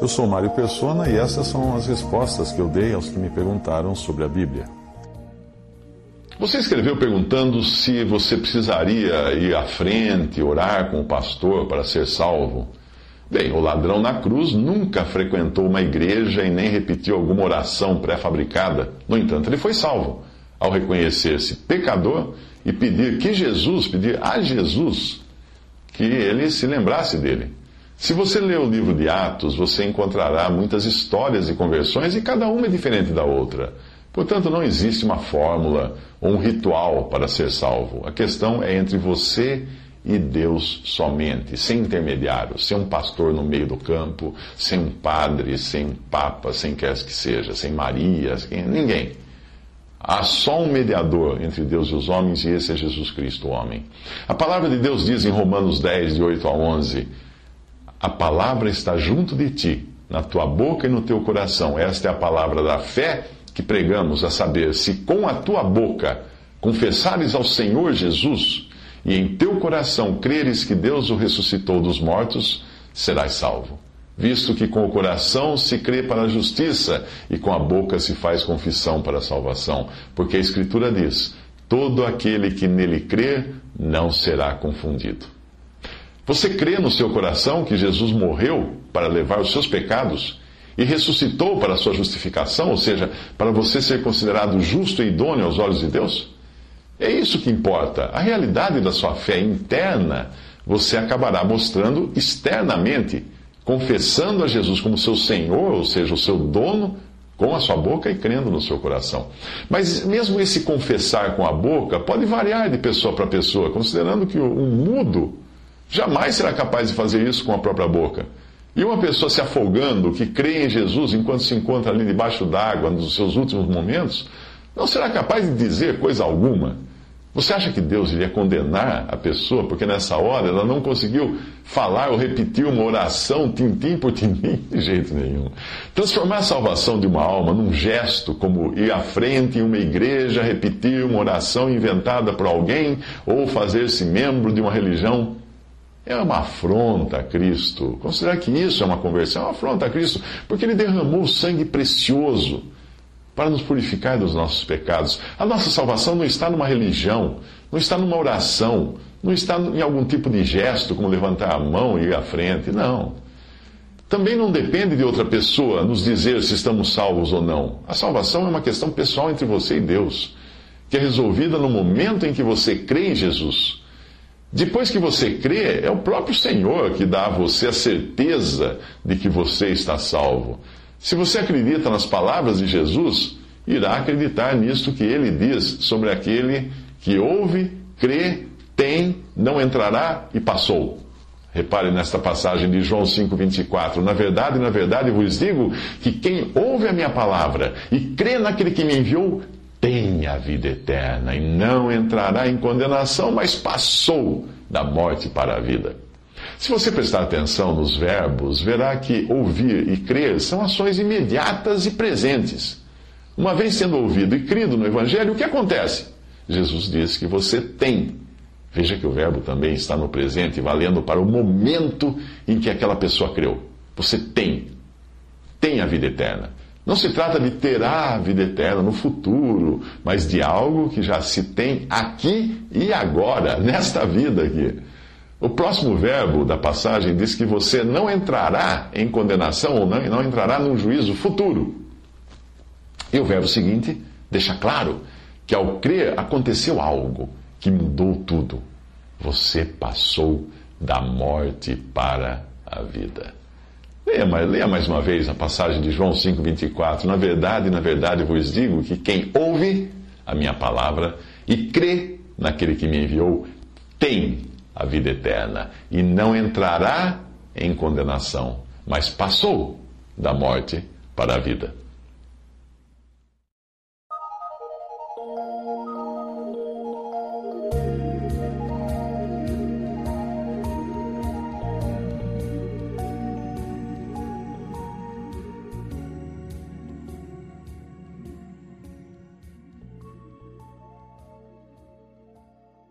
Eu sou Mário Persona e essas são as respostas que eu dei aos que me perguntaram sobre a Bíblia. Você escreveu perguntando se você precisaria ir à frente, orar com o pastor para ser salvo. Bem, o ladrão na cruz nunca frequentou uma igreja e nem repetiu alguma oração pré-fabricada. No entanto, ele foi salvo ao reconhecer-se pecador e pedir que Jesus, pedir a Jesus que ele se lembrasse dele. Se você ler o livro de Atos, você encontrará muitas histórias de conversões e cada uma é diferente da outra. Portanto, não existe uma fórmula ou um ritual para ser salvo. A questão é entre você e Deus somente, sem intermediário, sem um pastor no meio do campo, sem um padre, sem um papa, sem quer que seja, sem Maria, sem ninguém. Há só um mediador entre Deus e os homens, e esse é Jesus Cristo, o homem. A palavra de Deus diz em Romanos 10, de 8 a 11: A palavra está junto de ti, na tua boca e no teu coração. Esta é a palavra da fé que pregamos, a saber, se com a tua boca confessares ao Senhor Jesus, e em teu coração creres que Deus o ressuscitou dos mortos, serás salvo. Visto que com o coração se crê para a justiça e com a boca se faz confissão para a salvação. Porque a Escritura diz: todo aquele que nele crê não será confundido. Você crê no seu coração que Jesus morreu para levar os seus pecados e ressuscitou para a sua justificação, ou seja, para você ser considerado justo e idôneo aos olhos de Deus? É isso que importa. A realidade da sua fé interna você acabará mostrando externamente, confessando a Jesus como seu Senhor, ou seja, o seu dono, com a sua boca e crendo no seu coração. Mas mesmo esse confessar com a boca pode variar de pessoa para pessoa, considerando que um mudo jamais será capaz de fazer isso com a própria boca. E uma pessoa se afogando, que crê em Jesus enquanto se encontra ali debaixo d'água nos seus últimos momentos, não será capaz de dizer coisa alguma. Você acha que Deus iria condenar a pessoa porque nessa hora ela não conseguiu falar ou repetir uma oração tintim por tintim? De jeito nenhum. Transformar a salvação de uma alma num gesto, como ir à frente em uma igreja, repetir uma oração inventada por alguém ou fazer-se membro de uma religião, é uma afronta a Cristo. Considerar que isso é uma conversão é uma afronta a Cristo, porque Ele derramou sangue precioso para nos purificar dos nossos pecados. A nossa salvação não está numa religião, não está numa oração, não está em algum tipo de gesto, como levantar a mão e ir à frente. Não. Também não depende de outra pessoa nos dizer se estamos salvos ou não. A salvação é uma questão pessoal entre você e Deus, que é resolvida no momento em que você crê em Jesus. Depois que você crê, é o próprio Senhor que dá a você a certeza de que você está salvo. Se você acredita nas palavras de Jesus, irá acreditar nisto que ele diz sobre aquele que ouve, crê, tem, não entrará e passou. Repare nesta passagem de João 5,24. Na verdade, na verdade vos digo que quem ouve a minha palavra e crê naquele que me enviou, tem a vida eterna e não entrará em condenação, mas passou da morte para a vida. Se você prestar atenção nos verbos, verá que ouvir e crer são ações imediatas e presentes. Uma vez sendo ouvido e crido no Evangelho, o que acontece? Jesus diz que você tem. Veja que o verbo também está no presente, valendo para o momento em que aquela pessoa creu. Você tem. Tem a vida eterna. Não se trata de ter a vida eterna no futuro, mas de algo que já se tem aqui e agora, nesta vida aqui. O próximo verbo da passagem diz que você não entrará em condenação ou não, não entrará num juízo futuro. E o verbo seguinte deixa claro que ao crer aconteceu algo que mudou tudo. Você passou da morte para a vida. Leia, leia mais uma vez a passagem de João 5,24. Na verdade, na verdade vos digo que quem ouve a minha palavra e crê naquele que me enviou tem a vida eterna e não entrará em condenação, mas passou da morte para a vida.